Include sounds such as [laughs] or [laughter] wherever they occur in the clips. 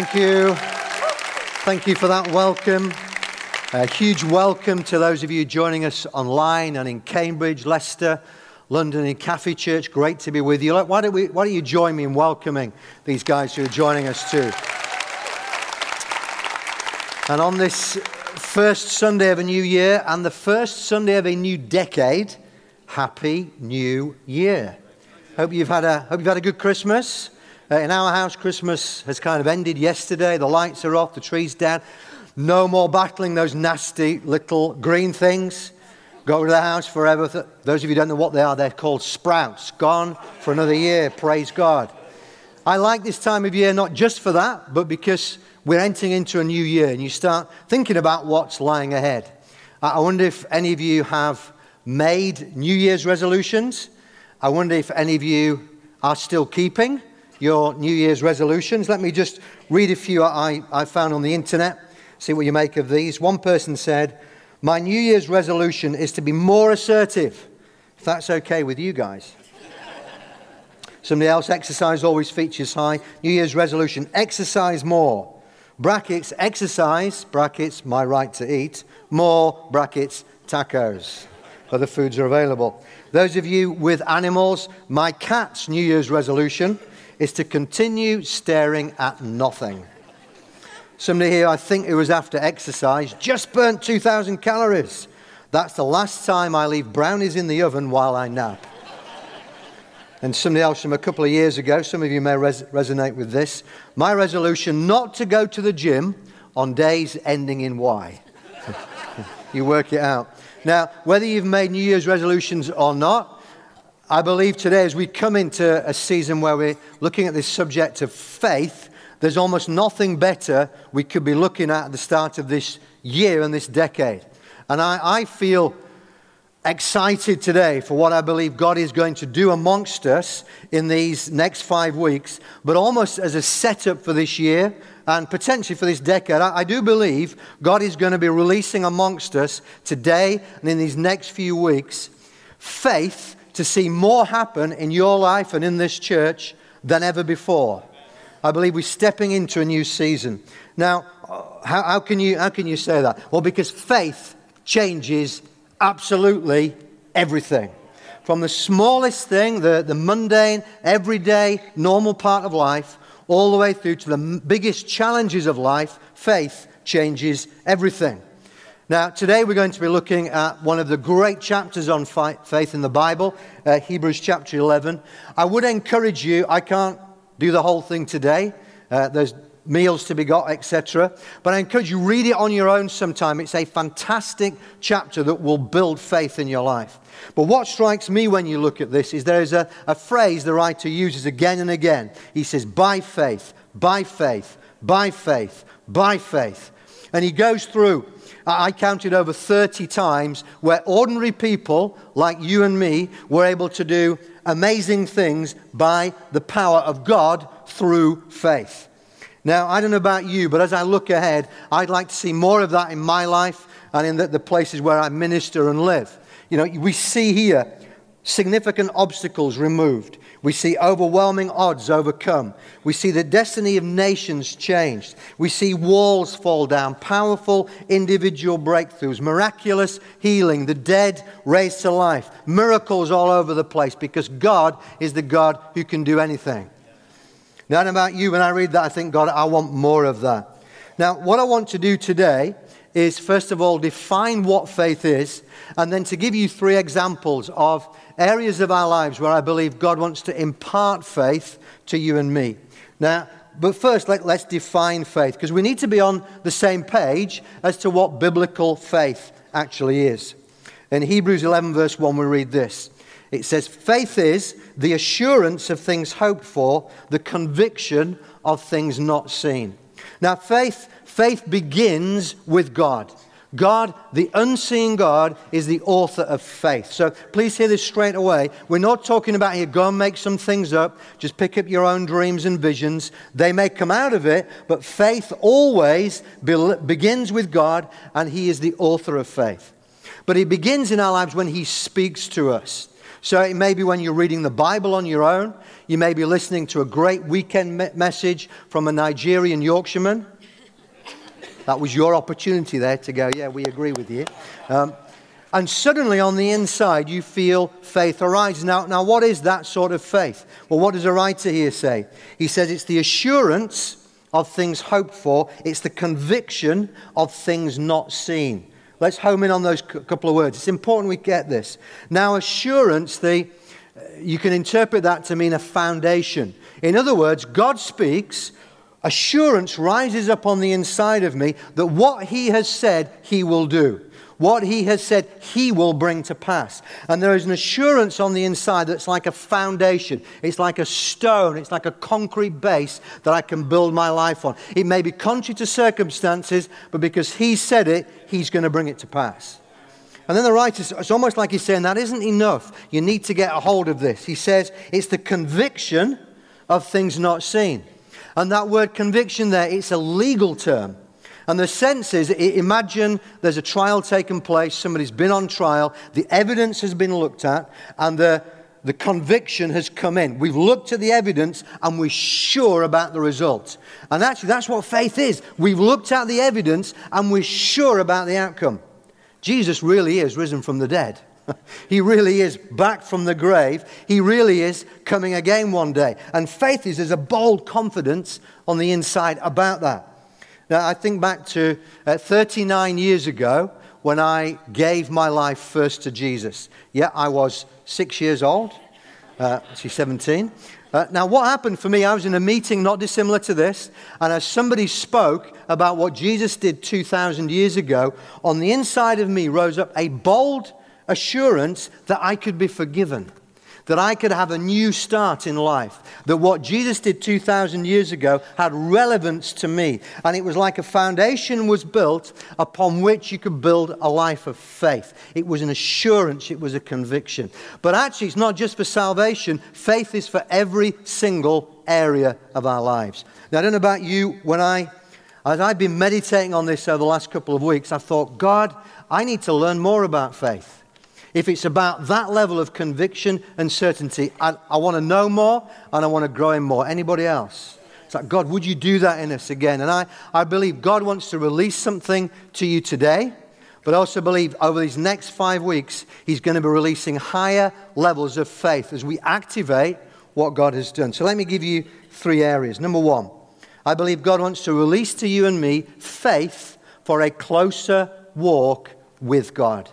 Thank you. Thank you for that welcome. A huge welcome to those of you joining us online and in Cambridge, Leicester, London, in Cafe Church. Great to be with you. Why don't, we, why don't you join me in welcoming these guys who are joining us too? And on this first Sunday of a new year and the first Sunday of a new decade, Happy New Year. Hope you've had a, hope you've had a good Christmas. Uh, in our house, Christmas has kind of ended yesterday. The lights are off, the tree's down. No more battling those nasty little green things. Go to the house forever. Those of you who don't know what they are, they're called sprouts. Gone for another year. Praise God. I like this time of year not just for that, but because we're entering into a new year and you start thinking about what's lying ahead. I wonder if any of you have made New Year's resolutions. I wonder if any of you are still keeping your New Year's resolutions. Let me just read a few I, I found on the internet, see what you make of these. One person said, My New Year's resolution is to be more assertive, if that's okay with you guys. Somebody else, exercise always features high. New Year's resolution, exercise more. Brackets, exercise, brackets, my right to eat. More, brackets, tacos. Other foods are available. Those of you with animals, my cat's New Year's resolution is to continue staring at nothing. Somebody here, I think it was after exercise, just burnt 2,000 calories. That's the last time I leave brownies in the oven while I nap. And somebody else from a couple of years ago, some of you may res- resonate with this. My resolution not to go to the gym on days ending in Y. [laughs] you work it out. Now, whether you've made New Year's resolutions or not, I believe today, as we come into a season where we're looking at this subject of faith, there's almost nothing better we could be looking at at the start of this year and this decade. And I, I feel excited today for what I believe God is going to do amongst us in these next five weeks, but almost as a setup for this year and potentially for this decade. I, I do believe God is going to be releasing amongst us today and in these next few weeks faith to see more happen in your life and in this church than ever before. I believe we're stepping into a new season. Now, uh, how, how, can, you, how can you say that? Well, because faith changes absolutely everything. From the smallest thing, the, the mundane, everyday, normal part of life, all the way through to the biggest challenges of life, faith changes everything. Now, today we're going to be looking at one of the great chapters on faith in the Bible, uh, Hebrews chapter 11. I would encourage you, I can't do the whole thing today. Uh, there's meals to be got, etc. But I encourage you, read it on your own sometime. It's a fantastic chapter that will build faith in your life. But what strikes me when you look at this is there is a, a phrase the writer uses again and again. He says, by faith, by faith, by faith, by faith. And he goes through I counted over 30 times where ordinary people like you and me were able to do amazing things by the power of God through faith. Now, I don't know about you, but as I look ahead, I'd like to see more of that in my life and in the, the places where I minister and live. You know, we see here significant obstacles removed. We see overwhelming odds overcome. We see the destiny of nations changed. We see walls fall down, powerful individual breakthroughs, miraculous healing, the dead raised to life, miracles all over the place because God is the God who can do anything. Now, about you, when I read that, I think, God, I want more of that. Now, what I want to do today is, first of all, define what faith is, and then to give you three examples of areas of our lives where I believe God wants to impart faith to you and me. Now, but first, let, us define faith because we need to be on the same page as to what biblical faith actually is. In Hebrews 11, verse 1, we read this it says, Faith is the assurance of things hoped for, the conviction of things not seen. Now, faith, faith begins with God. God, the unseen God, is the author of faith. So please hear this straight away. We're not talking about here, go and make some things up, just pick up your own dreams and visions. They may come out of it, but faith always be- begins with God, and He is the author of faith. But it begins in our lives when He speaks to us. So it may be when you're reading the Bible on your own, you may be listening to a great weekend me- message from a Nigerian Yorkshireman. That was your opportunity there to go, yeah, we agree with you. Um, and suddenly on the inside, you feel faith arise. Now, now, what is that sort of faith? Well, what does a writer here say? He says it's the assurance of things hoped for, it's the conviction of things not seen. Let's home in on those couple of words. It's important we get this. Now, assurance, the, you can interpret that to mean a foundation. In other words, God speaks, assurance rises up on the inside of me that what He has said, He will do. What he has said, he will bring to pass. And there is an assurance on the inside that's like a foundation. It's like a stone. It's like a concrete base that I can build my life on. It may be contrary to circumstances, but because he said it, he's going to bring it to pass. And then the writer, it's almost like he's saying that isn't enough. You need to get a hold of this. He says it's the conviction of things not seen. And that word conviction there, it's a legal term. And the sense is imagine there's a trial taking place, somebody's been on trial, the evidence has been looked at, and the, the conviction has come in. We've looked at the evidence and we're sure about the result. And actually, that's what faith is. We've looked at the evidence and we're sure about the outcome. Jesus really is risen from the dead. [laughs] he really is back from the grave. He really is coming again one day. And faith is there's a bold confidence on the inside about that. Now, I think back to uh, 39 years ago when I gave my life first to Jesus. Yeah, I was six years old, uh, she's 17. Uh, now, what happened for me, I was in a meeting not dissimilar to this, and as somebody spoke about what Jesus did 2,000 years ago, on the inside of me rose up a bold assurance that I could be forgiven that I could have a new start in life, that what Jesus did 2,000 years ago had relevance to me. And it was like a foundation was built upon which you could build a life of faith. It was an assurance, it was a conviction. But actually, it's not just for salvation, faith is for every single area of our lives. Now, I don't know about you, when I, as I've been meditating on this over the last couple of weeks, I thought, God, I need to learn more about faith if it's about that level of conviction and certainty, I, I want to know more and I want to grow in more. Anybody else? It's like, God, would you do that in us again? And I, I believe God wants to release something to you today, but I also believe over these next five weeks, He's going to be releasing higher levels of faith as we activate what God has done. So let me give you three areas. Number one, I believe God wants to release to you and me faith for a closer walk with God.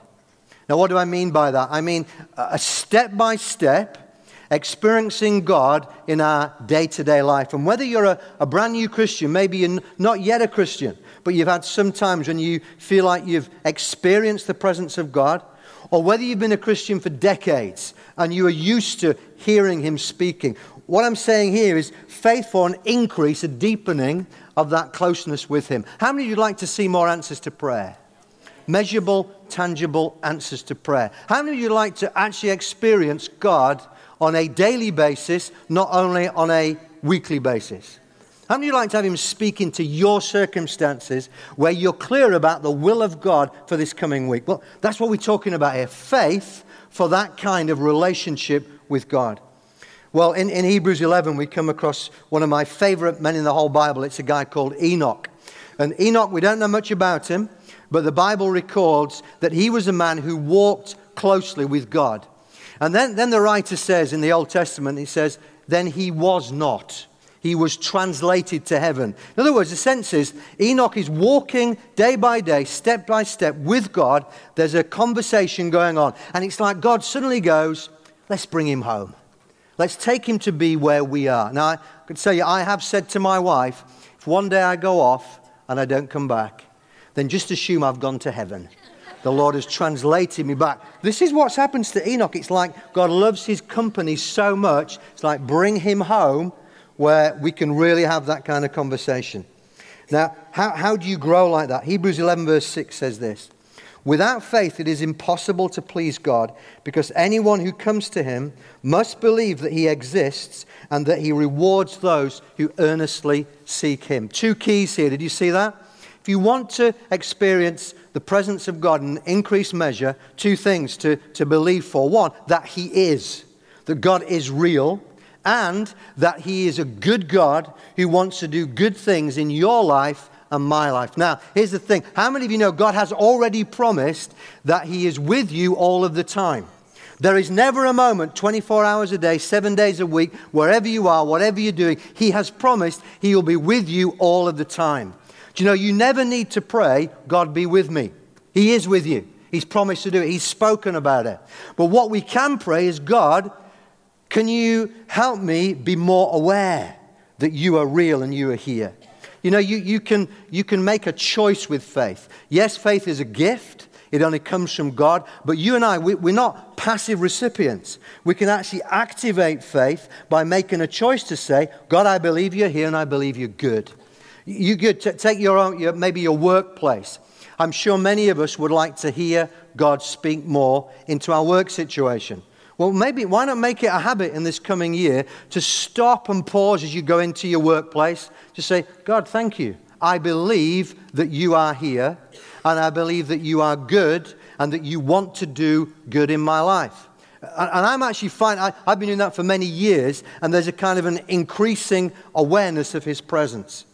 Now, what do I mean by that? I mean uh, a step by step experiencing God in our day to day life. And whether you're a, a, brand new Christian, maybe you're not yet a Christian, but you've had some times when you feel like you've experienced the presence of God, or whether you've been a Christian for decades and you are used to hearing Him speaking, what I'm saying here is faith for an increase, a deepening of that closeness with Him. How many of you like to see more answers to prayer? Measurable, tangible answers to prayer. How many of you like to actually experience God on a daily basis, not only on a weekly basis? How many of you like to have Him speak into your circumstances where you're clear about the will of God for this coming week? Well, that's what we're talking about here faith for that kind of relationship with God. Well, in, in Hebrews 11, we come across one of my favorite men in the whole Bible. It's a guy called Enoch. And Enoch, we don't know much about him. But the Bible records that he was a man who walked closely with God. And then, then the writer says in the Old Testament, he says, then he was not. He was translated to heaven. In other words, the sense is Enoch is walking day by day, step by step with God. There's a conversation going on. And it's like God suddenly goes, let's bring him home. Let's take him to be where we are. Now, I could tell you, I have said to my wife, if one day I go off and I don't come back, then just assume I've gone to heaven. The Lord has translated me back. This is what happens to Enoch. It's like God loves his company so much. It's like bring him home where we can really have that kind of conversation. Now, how, how do you grow like that? Hebrews 11, verse 6 says this Without faith, it is impossible to please God because anyone who comes to him must believe that he exists and that he rewards those who earnestly seek him. Two keys here. Did you see that? If you want to experience the presence of God in increased measure, two things to, to believe for. One, that He is, that God is real, and that He is a good God who wants to do good things in your life and my life. Now, here's the thing how many of you know God has already promised that He is with you all of the time? There is never a moment, 24 hours a day, seven days a week, wherever you are, whatever you're doing, He has promised He will be with you all of the time. Do you know, you never need to pray, God be with me. He is with you. He's promised to do it, He's spoken about it. But what we can pray is, God, can you help me be more aware that you are real and you are here? You know, you, you, can, you can make a choice with faith. Yes, faith is a gift, it only comes from God. But you and I, we, we're not passive recipients. We can actually activate faith by making a choice to say, God, I believe you're here and I believe you're good. You could t- take your own, your, maybe your workplace. I'm sure many of us would like to hear God speak more into our work situation. Well, maybe why not make it a habit in this coming year to stop and pause as you go into your workplace to say, God, thank you. I believe that you are here, and I believe that you are good, and that you want to do good in my life. And I'm actually fine. I, have been doing that for many years, and there's a kind of an increasing awareness of his presence.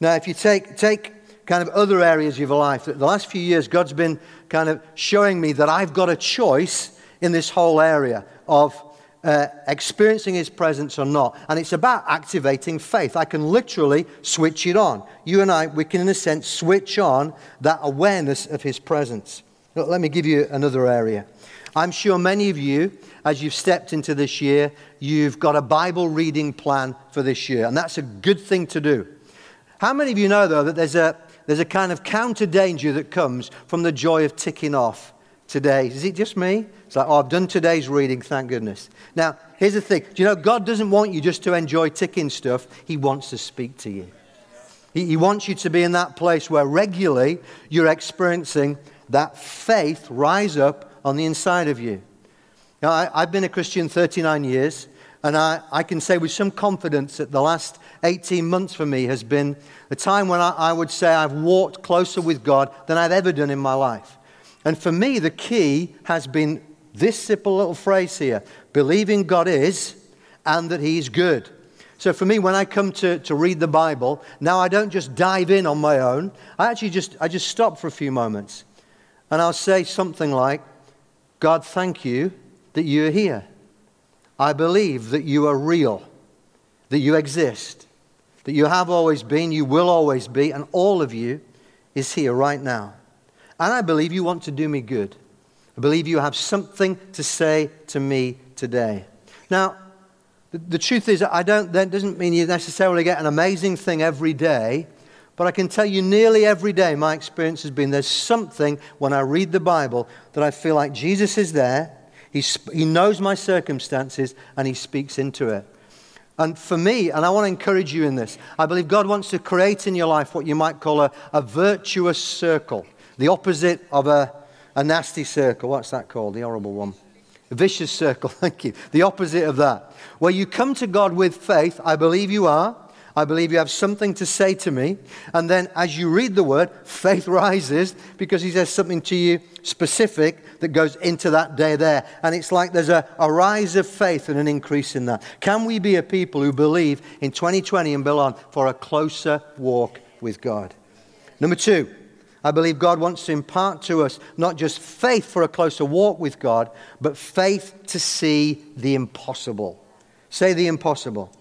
Now, if you take, take kind of other areas of your life, the last few years, God's been kind of showing me that I've got a choice in this whole area of uh, experiencing his presence or not. And it's about activating faith. I can literally switch it on. You and I, we can, in a sense, switch on that awareness of his presence. Let me give you another area. I'm sure many of you, as you've stepped into this year, you've got a Bible reading plan for this year. And that's a good thing to do. How many of you know, though, that there's a, there's a kind of counter danger that comes from the joy of ticking off today? Is it just me? It's like, oh, I've done today's reading, thank goodness. Now, here's the thing. Do you know, God doesn't want you just to enjoy ticking stuff, He wants to speak to you. He, he wants you to be in that place where regularly you're experiencing that faith rise up on the inside of you. Now, I, I've been a Christian 39 years, and I, I can say with some confidence that the last 18 months for me has been a time when I, I would say I've walked closer with God than I've ever done in my life. And for me, the key has been this simple little phrase here believing God is and that He's good. So for me, when I come to, to read the Bible, now I don't just dive in on my own. I actually just, I just stop for a few moments. And I'll say something like, God, thank you that you're here. I believe that you are real, that you exist that you have always been, you will always be, and all of you is here right now. And I believe you want to do me good. I believe you have something to say to me today. Now, the, the truth is, I don't, that doesn't mean you necessarily get an amazing thing every day, but I can tell you nearly every day my experience has been there's something when I read the Bible that I feel like Jesus is there, he, he knows my circumstances, and he speaks into it. And for me, and I want to encourage you in this, I believe God wants to create in your life what you might call a, a virtuous circle, the opposite of a, a nasty circle. What's that called? The horrible one. A vicious circle, [laughs] thank you. The opposite of that. Where you come to God with faith, I believe you are, I believe you have something to say to me. And then as you read the word, faith rises because he says something to you specific that goes into that day there. And it's like there's a, a rise of faith and an increase in that. Can we be a people who believe in 2020 and beyond for a closer walk with God? Number two, I believe God wants to impart to us not just faith for a closer walk with God, but faith to see the impossible. Say the impossible.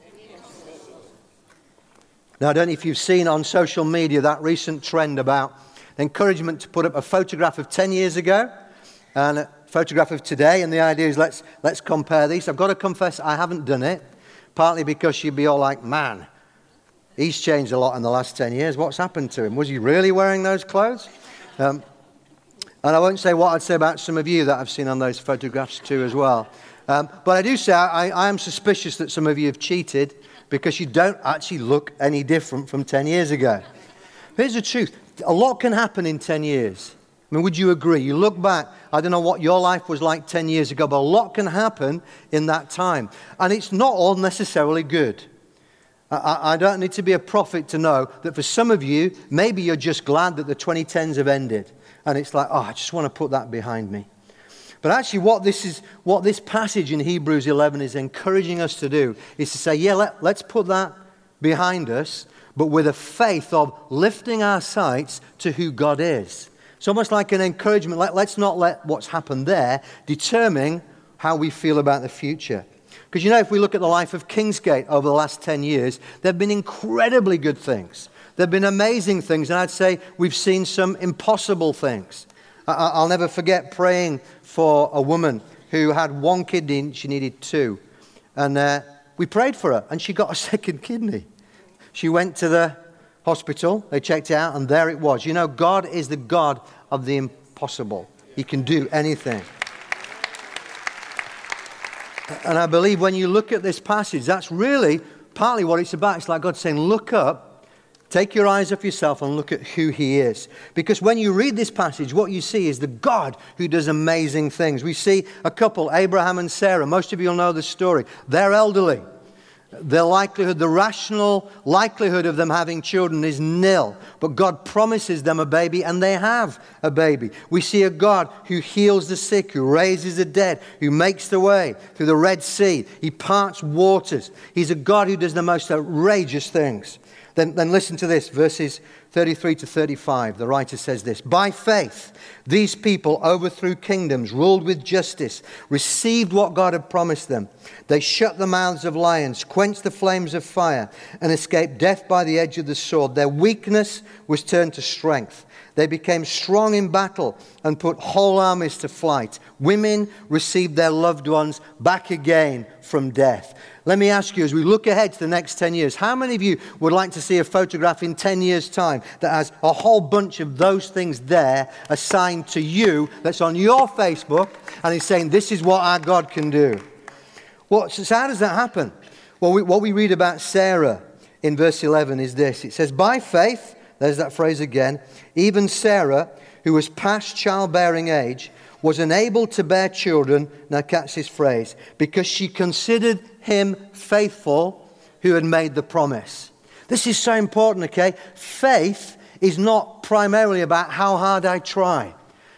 Now, I don't know if you've seen on social media that recent trend about encouragement to put up a photograph of 10 years ago and a photograph of today. And the idea is let's, let's compare these. I've got to confess, I haven't done it, partly because you'd be all like, man, he's changed a lot in the last 10 years. What's happened to him? Was he really wearing those clothes? Um, and I won't say what I'd say about some of you that I've seen on those photographs too, as well. Um, but I do say I, I am suspicious that some of you have cheated because you don't actually look any different from 10 years ago. Here's the truth a lot can happen in 10 years. I mean, would you agree? You look back, I don't know what your life was like 10 years ago, but a lot can happen in that time. And it's not all necessarily good. I, I don't need to be a prophet to know that for some of you, maybe you're just glad that the 2010s have ended. And it's like, oh, I just want to put that behind me. But actually, what this, is, what this passage in Hebrews 11 is encouraging us to do is to say, yeah, let, let's put that behind us, but with a faith of lifting our sights to who God is. It's almost like an encouragement. Let, let's not let what's happened there determine how we feel about the future. Because you know, if we look at the life of Kingsgate over the last 10 years, there have been incredibly good things. There have been amazing things, and I'd say we've seen some impossible things. I'll never forget praying for a woman who had one kidney she needed two. And uh, we prayed for her, and she got a [laughs] second kidney. She went to the hospital, they checked it out, and there it was. You know, God is the God of the impossible, He can do anything. And I believe when you look at this passage, that's really partly what it's about. It's like God saying, Look up, take your eyes off yourself, and look at who He is. Because when you read this passage, what you see is the God who does amazing things. We see a couple, Abraham and Sarah. Most of you will know the story. They're elderly the likelihood, the rational likelihood of them having children is nil. But God promises them a baby, and they have a baby. We see a God who heals the sick, who raises the dead, who makes the way through the Red Sea. He parts waters. He's a God who does the most outrageous things. Then, then listen to this verses 33 to 35. The writer says this By faith, these people overthrew kingdoms, ruled with justice, received what God had promised them. They shut the mouths of lions, quenched the flames of fire, and escaped death by the edge of the sword. Their weakness was turned to strength. They became strong in battle and put whole armies to flight. Women received their loved ones back again from death. Let me ask you, as we look ahead to the next 10 years, how many of you would like to see a photograph in 10 years' time that has a whole bunch of those things there assigned to you that's on your Facebook and is saying, This is what our God can do? Well, so how does that happen? Well, we, what we read about Sarah in verse 11 is this it says, By faith, there's that phrase again, even Sarah, who was past childbearing age, was enabled to bear children. Now, catch this phrase because she considered him faithful who had made the promise. This is so important, okay? Faith is not primarily about how hard I try.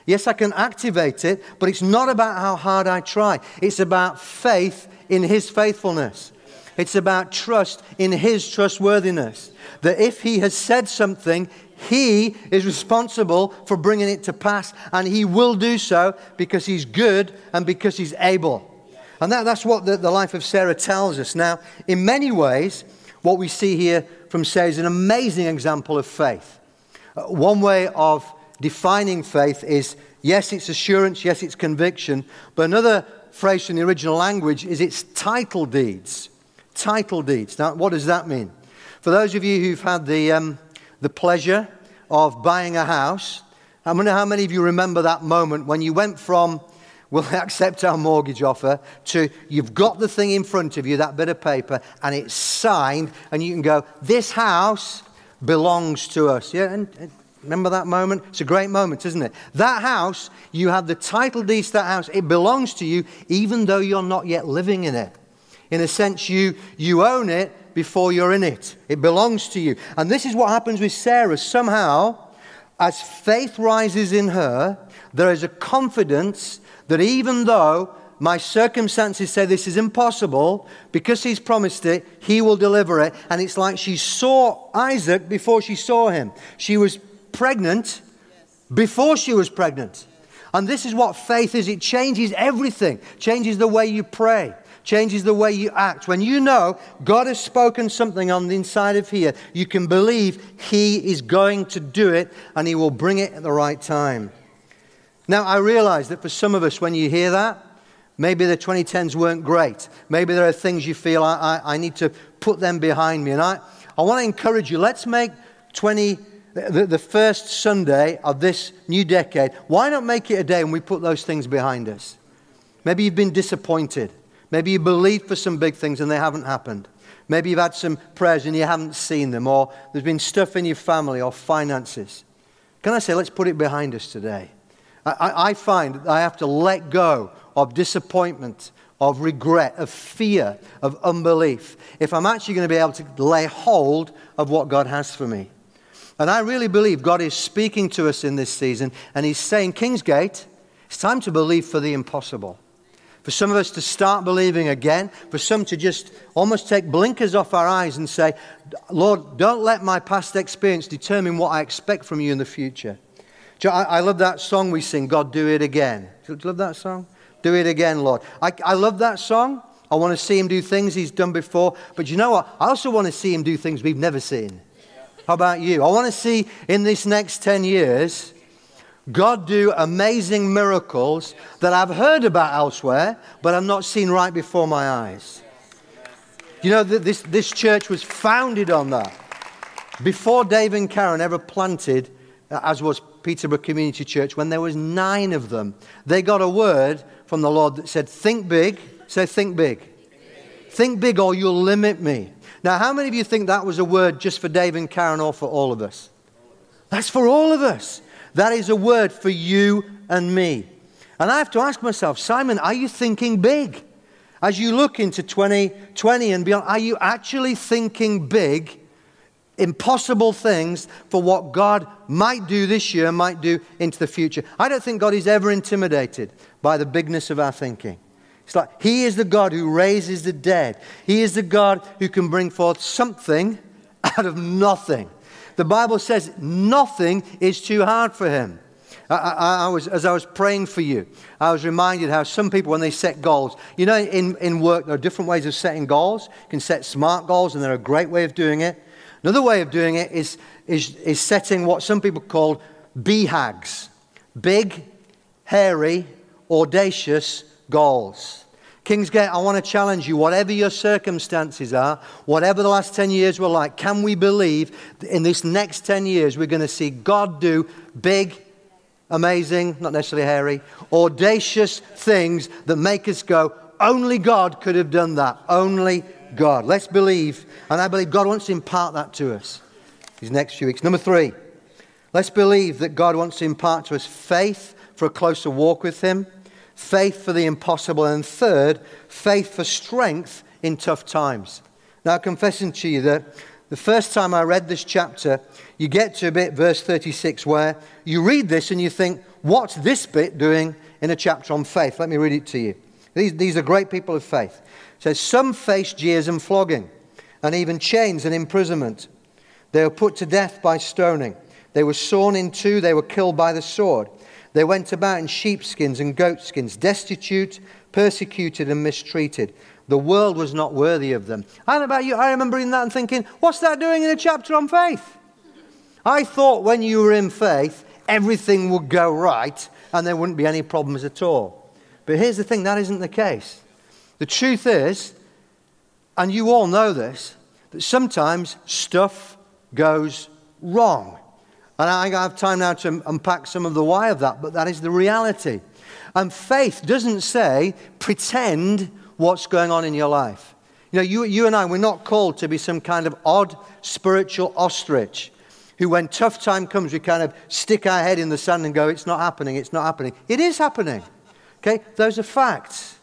Yes, I can activate it, but it's not about how hard I try. It's about faith in His faithfulness. It's about trust in His trustworthiness. That if He has said something, he is responsible for bringing it to pass, and He will do so because He's good and because He's able. And that, that's what the, the life of Sarah tells us. Now, in many ways, what we see here from Sarah is an amazing example of faith. Uh, one way of defining faith is yes, it's assurance, yes, it's conviction, but another phrase from the original language is it's title deeds. Title deeds. Now, what does that mean? For those of you who've had the, um, the pleasure of buying a house. I wonder how many of you remember that moment when you went from, we'll accept our mortgage offer, to you've got the thing in front of you, that bit of paper, and it's signed, and you can go, this house belongs to us. Yeah, and, and remember that moment? It's a great moment, isn't it? That house, you have the title deed to that house. It belongs to you, even though you're not yet living in it. In a sense, you, you own it, before you're in it. It belongs to you. And this is what happens with Sarah. Somehow, as faith rises in her, there is a confidence that even though my circumstances say this is impossible, because he's promised it, he will deliver it. And it's like she saw Isaac before she saw him. She was pregnant before she was pregnant. And this is what faith is it changes everything, changes the way you pray, changes the way you act. When you know God has spoken something on the inside of here, you can believe He is going to do it and He will bring it at the right time. Now, I realize that for some of us, when you hear that, maybe the 2010s weren't great. Maybe there are things you feel I, I, I need to put them behind me. And I, I want to encourage you let's make 20. The, the first Sunday of this new decade, why not make it a day when we put those things behind us? Maybe you've been disappointed. Maybe you believed for some big things and they haven't happened. Maybe you've had some prayers and you haven't seen them, or there's been stuff in your family or finances. Can I say, let's put it behind us today? I, I find I have to let go of disappointment of regret, of fear, of unbelief, if I'm actually going to be able to lay hold of what God has for me. And I really believe God is speaking to us in this season, and He's saying, Kingsgate, it's time to believe for the impossible. For some of us to start believing again, for some to just almost take blinkers off our eyes and say, Lord, don't let my past experience determine what I expect from you in the future. I, love that song we sing, God, do it again. Do you love that song? Do it again, Lord. I, I love that song. I want to see him do things he's done before. But you know what? I also want to see him do things we've never seen. How about you? I want to see in this next 10 years God do amazing miracles that I've heard about elsewhere, but I've not seen right before my eyes. You know, this, this church was founded on that. Before Dave and Karen ever planted, uh, as was Peterborough Community Church, when there was nine of them, they got a word from the Lord that said, think big. Say, think big. Think big or you'll limit me. Now, how many of you think that was a word just for Dave and Karen or for all of us? That's for all of us. That is a word for you and me. And I have to ask myself, Simon, are you thinking big? As you look into 2020 and beyond, are you actually thinking big, impossible things for what God might do this year, might do into the future? I don't think God is ever intimidated by the bigness of our thinking. It's like He is the God who raises the dead. He is the God who can bring forth something [laughs] out of nothing. The Bible says nothing is too hard for Him. I, I, I, was, as I was praying for you, I was reminded how some people, when they set goals, you know, in, in work, there are different ways of setting goals. You can set smart goals, and they're a great way of doing it. Another way of doing it is, is, is setting what some people call BHAGs big, hairy, audacious goals. Kingsgate, I want to challenge you, whatever your circumstances are, whatever the last 10 years were like, can we believe in this next 10 years we're going to see God do big, amazing, not necessarily hairy, audacious things that make us go, only God could have done that. Only God. Let's believe, and I believe God wants to impart that to us these next few weeks. Number three, let's believe that God wants to impart to us faith for a closer walk with Him faith for the impossible, and third, faith for strength in tough times. Now, confessing to you that the first time I read this chapter, you get to a bit, verse 36, where you read this and you think, what's this bit doing in a chapter on faith? Let me read it to you. These, these are great people of faith. It says, Some faced jeers and flogging, and even chains and imprisonment. They were put to death by stoning. They were sawn in two. They were killed by the sword. They went about in sheepskins and goatskins, destitute, persecuted, and mistreated. The world was not worthy of them. I about you, I remember reading that and thinking, what's that doing in a chapter on faith? I thought when you were in faith, everything would go right and there wouldn't be any problems at all. But here's the thing that isn't the case. The truth is, and you all know this, that sometimes stuff goes wrong. And I have time now to unpack some of the why of that, but that is the reality. And faith doesn't say pretend what's going on in your life. You know, you, you and I, we're not called to be some kind of odd spiritual ostrich who, when tough time comes, we kind of stick our head in the sand and go, It's not happening, it's not happening. It is happening. Okay? Those are facts.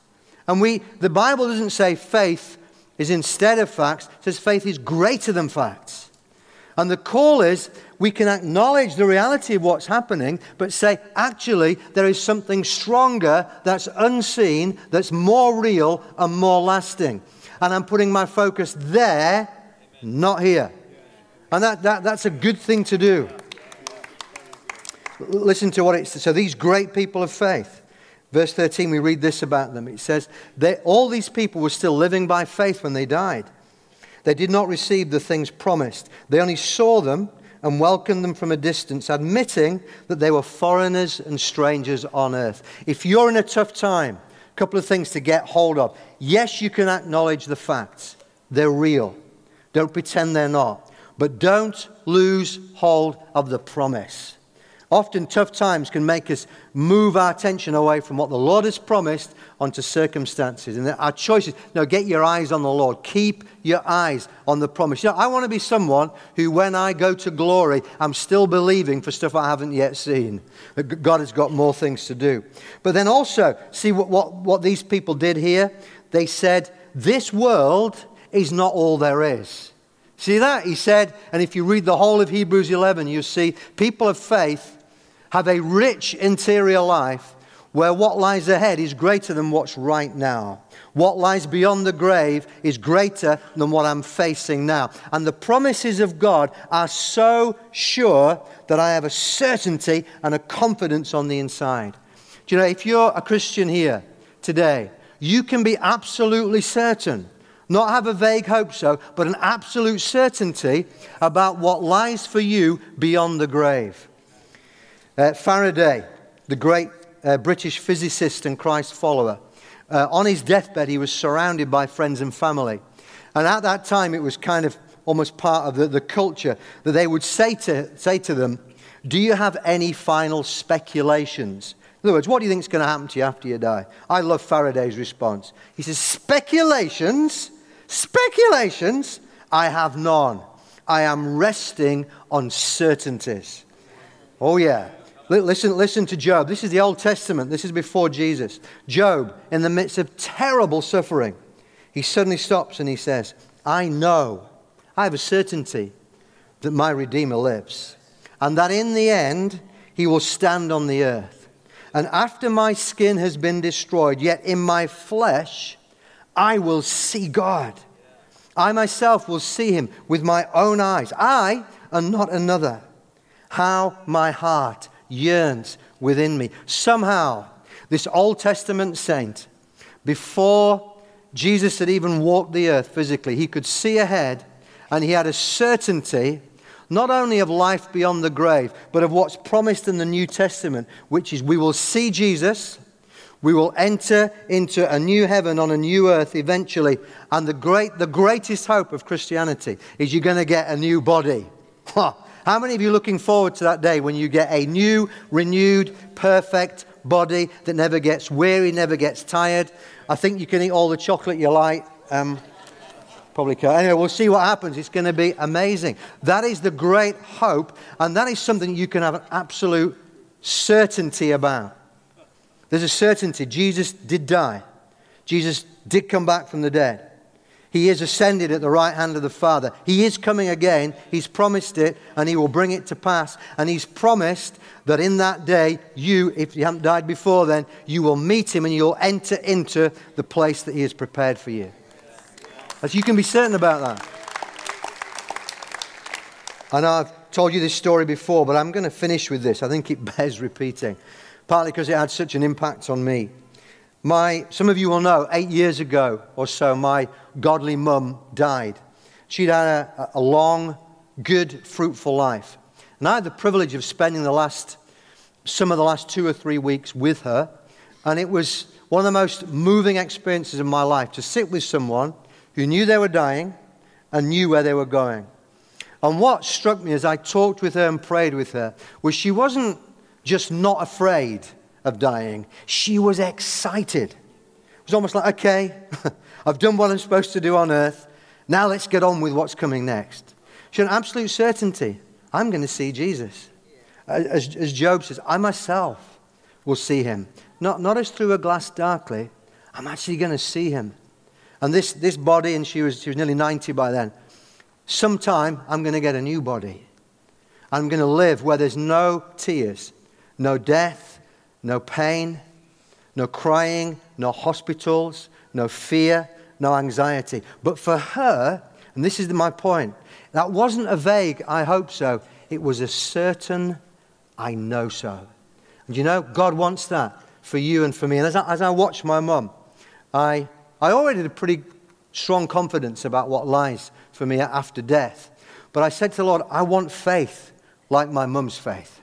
And we, the Bible doesn't say faith is instead of facts, it says faith is greater than facts. And the call is we can acknowledge the reality of what's happening, but say, actually, there is something stronger that's unseen, that's more real and more lasting. And I'm putting my focus there, not here. And that, that, that's a good thing to do. Listen to what it says. So, these great people of faith, verse 13, we read this about them. It says, they, All these people were still living by faith when they died. They did not receive the things promised, they only saw them and welcomed them from a distance, admitting that they were foreigners and strangers on earth. If you're in a tough time, a couple of things to get hold of. Yes, you can acknowledge the facts, they're real. Don't pretend they're not. But don't lose hold of the promise. Often tough times can make us move our attention away from what the Lord has promised onto circumstances. And our choices, no, get your eyes on the Lord. Keep your eyes on the promise. You know, I want to be someone who, when I go to glory, I'm still believing for stuff I haven't yet seen. God has got more things to do. But then also, see what, what, what these people did here? They said, This world is not all there is. See that? He said, and if you read the whole of Hebrews 11, you see people of faith have a rich interior life where what lies ahead is greater than what's right now. What lies beyond the grave is greater than what I'm facing now. And the promises of God are so sure that I have a certainty and a confidence on the inside. Do you know, if you're a Christian here today, you can be absolutely certain, not have a vague hope so, but an absolute certainty about what lies for you beyond the grave. Uh, Faraday, the great uh, British physicist and Christ follower, uh, on his deathbed, he was surrounded by friends and family. And at that time, it was kind of almost part of the, the culture that they would say to, say to them, Do you have any final speculations? In other words, what do you think is going to happen to you after you die? I love Faraday's response. He says, Speculations? Speculations? I have none. I am resting on certainties. Oh, yeah. Listen, listen to Job. This is the Old Testament. This is before Jesus. Job, in the midst of terrible suffering, he suddenly stops and he says, I know, I have a certainty that my Redeemer lives, and that in the end he will stand on the earth. And after my skin has been destroyed, yet in my flesh I will see God. I myself will see him with my own eyes. I and not another. How my heart yearns within me. Somehow, this Old Testament saint, before Jesus had even walked the earth physically, he could see ahead and he had a certainty not only of life beyond the grave, but of what's promised in the New Testament, which is we will see Jesus, we will enter into a new heaven on a new earth eventually, and the, great, the greatest hope of Christianity is you're going to get a new body. How many of you looking forward to that day when you get a new, renewed, perfect body that never gets weary, never gets tired? I think you can eat all the chocolate you like. Um, probably can't. Anyway, we'll see what happens. It's going to be amazing. That is the great hope, and that is something you can have an absolute certainty about. There's a certainty. Jesus did die, Jesus did come back from the dead. He is ascended at the right hand of the Father. He is coming again. He's promised it, and He will bring it to pass. And He's promised that in that day, you, if you haven't died before then, you will meet Him and you'll enter into the place that He has prepared for you. As you can be certain about that. I know I've told you this story before, but I'm going to finish with this. I think it [laughs] bears repeating, partly because it had such an impact on me. My, some of you will know, eight years ago or so, my godly mum died. She'd had a, a long, good, fruitful life. And I had the privilege of spending the last, some of the last two or three weeks with her. And it was one of the most moving experiences of my life to sit with someone who knew they were dying and knew where they were going. And what struck me as I talked with her and prayed with her was she wasn't just not afraid of dying. She was excited. It was almost like, okay, [laughs] I've done what I'm supposed to do on earth. Now let's get on with what's coming next. She had an absolute certainty. I'm going to see Jesus. As, as Job says, I myself will see him. Not, not as through a glass darkly, I'm actually going to see him. And this, this body, and she was, she was nearly 90 by then, sometime I'm going to get a new body. I'm going to live where there's no tears, no death, no pain, no crying, no hospitals, no fear, no anxiety. But for her, and this is my point, that wasn't a vague, I hope so. It was a certain, I know so. And you know, God wants that for you and for me. And as I, as I watch my mum, I, I already had a pretty strong confidence about what lies for me after death. But I said to the Lord, I want faith like my mum's faith.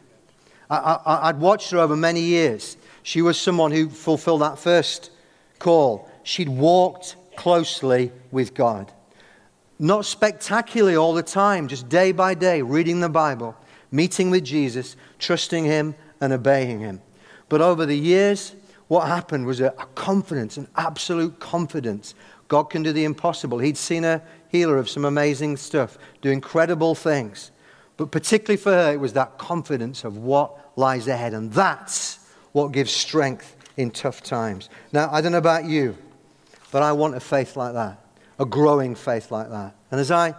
I, would watched her over many years. She was someone who fulfilled that first call. She'd walked closely with God. Not spectacularly all the time, just day by day, reading the Bible, meeting with Jesus, trusting Him, and obeying Him. But over the years, what happened was a, a confidence, an absolute confidence. God can do the impossible. He'd seen a healer of some amazing stuff, do incredible things. But particularly for her, it was that confidence of what lies ahead. And that's what gives strength in tough times. Now, I don't know about you, but I want a faith like that, a growing faith like that. And as I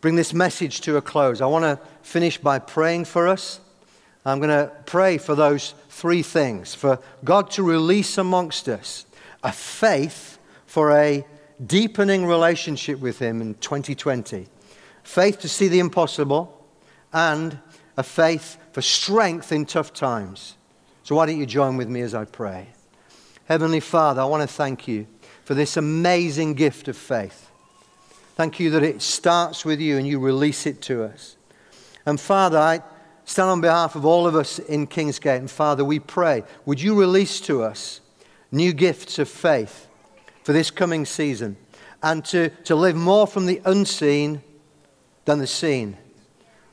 bring this message to a close, I want to finish by praying for us. I'm going to pray for those three things for God to release amongst us a faith for a deepening relationship with Him in 2020, faith to see the impossible, and a faith for strength in tough times. So, why don't you join with me as I pray? Heavenly Father, I want to thank you for this amazing gift of faith. Thank you that it starts with you and you release it to us. And Father, I stand on behalf of all of us in Kingsgate. And Father, we pray, would you release to us new gifts of faith for this coming season and to, to live more from the unseen than the seen.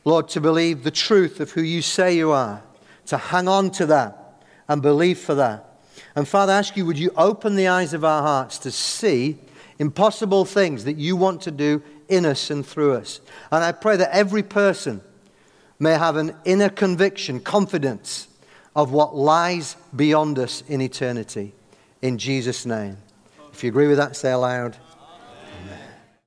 Lord, to believe the truth of who you say you are, to hang on to that and believe for that. And Father, I ask you, would you open the eyes of our hearts to see impossible things that you want to do in us and through us? And I pray that every person may have an inner conviction, confidence of what lies beyond us in eternity. In Jesus' name. If you agree with that, say aloud,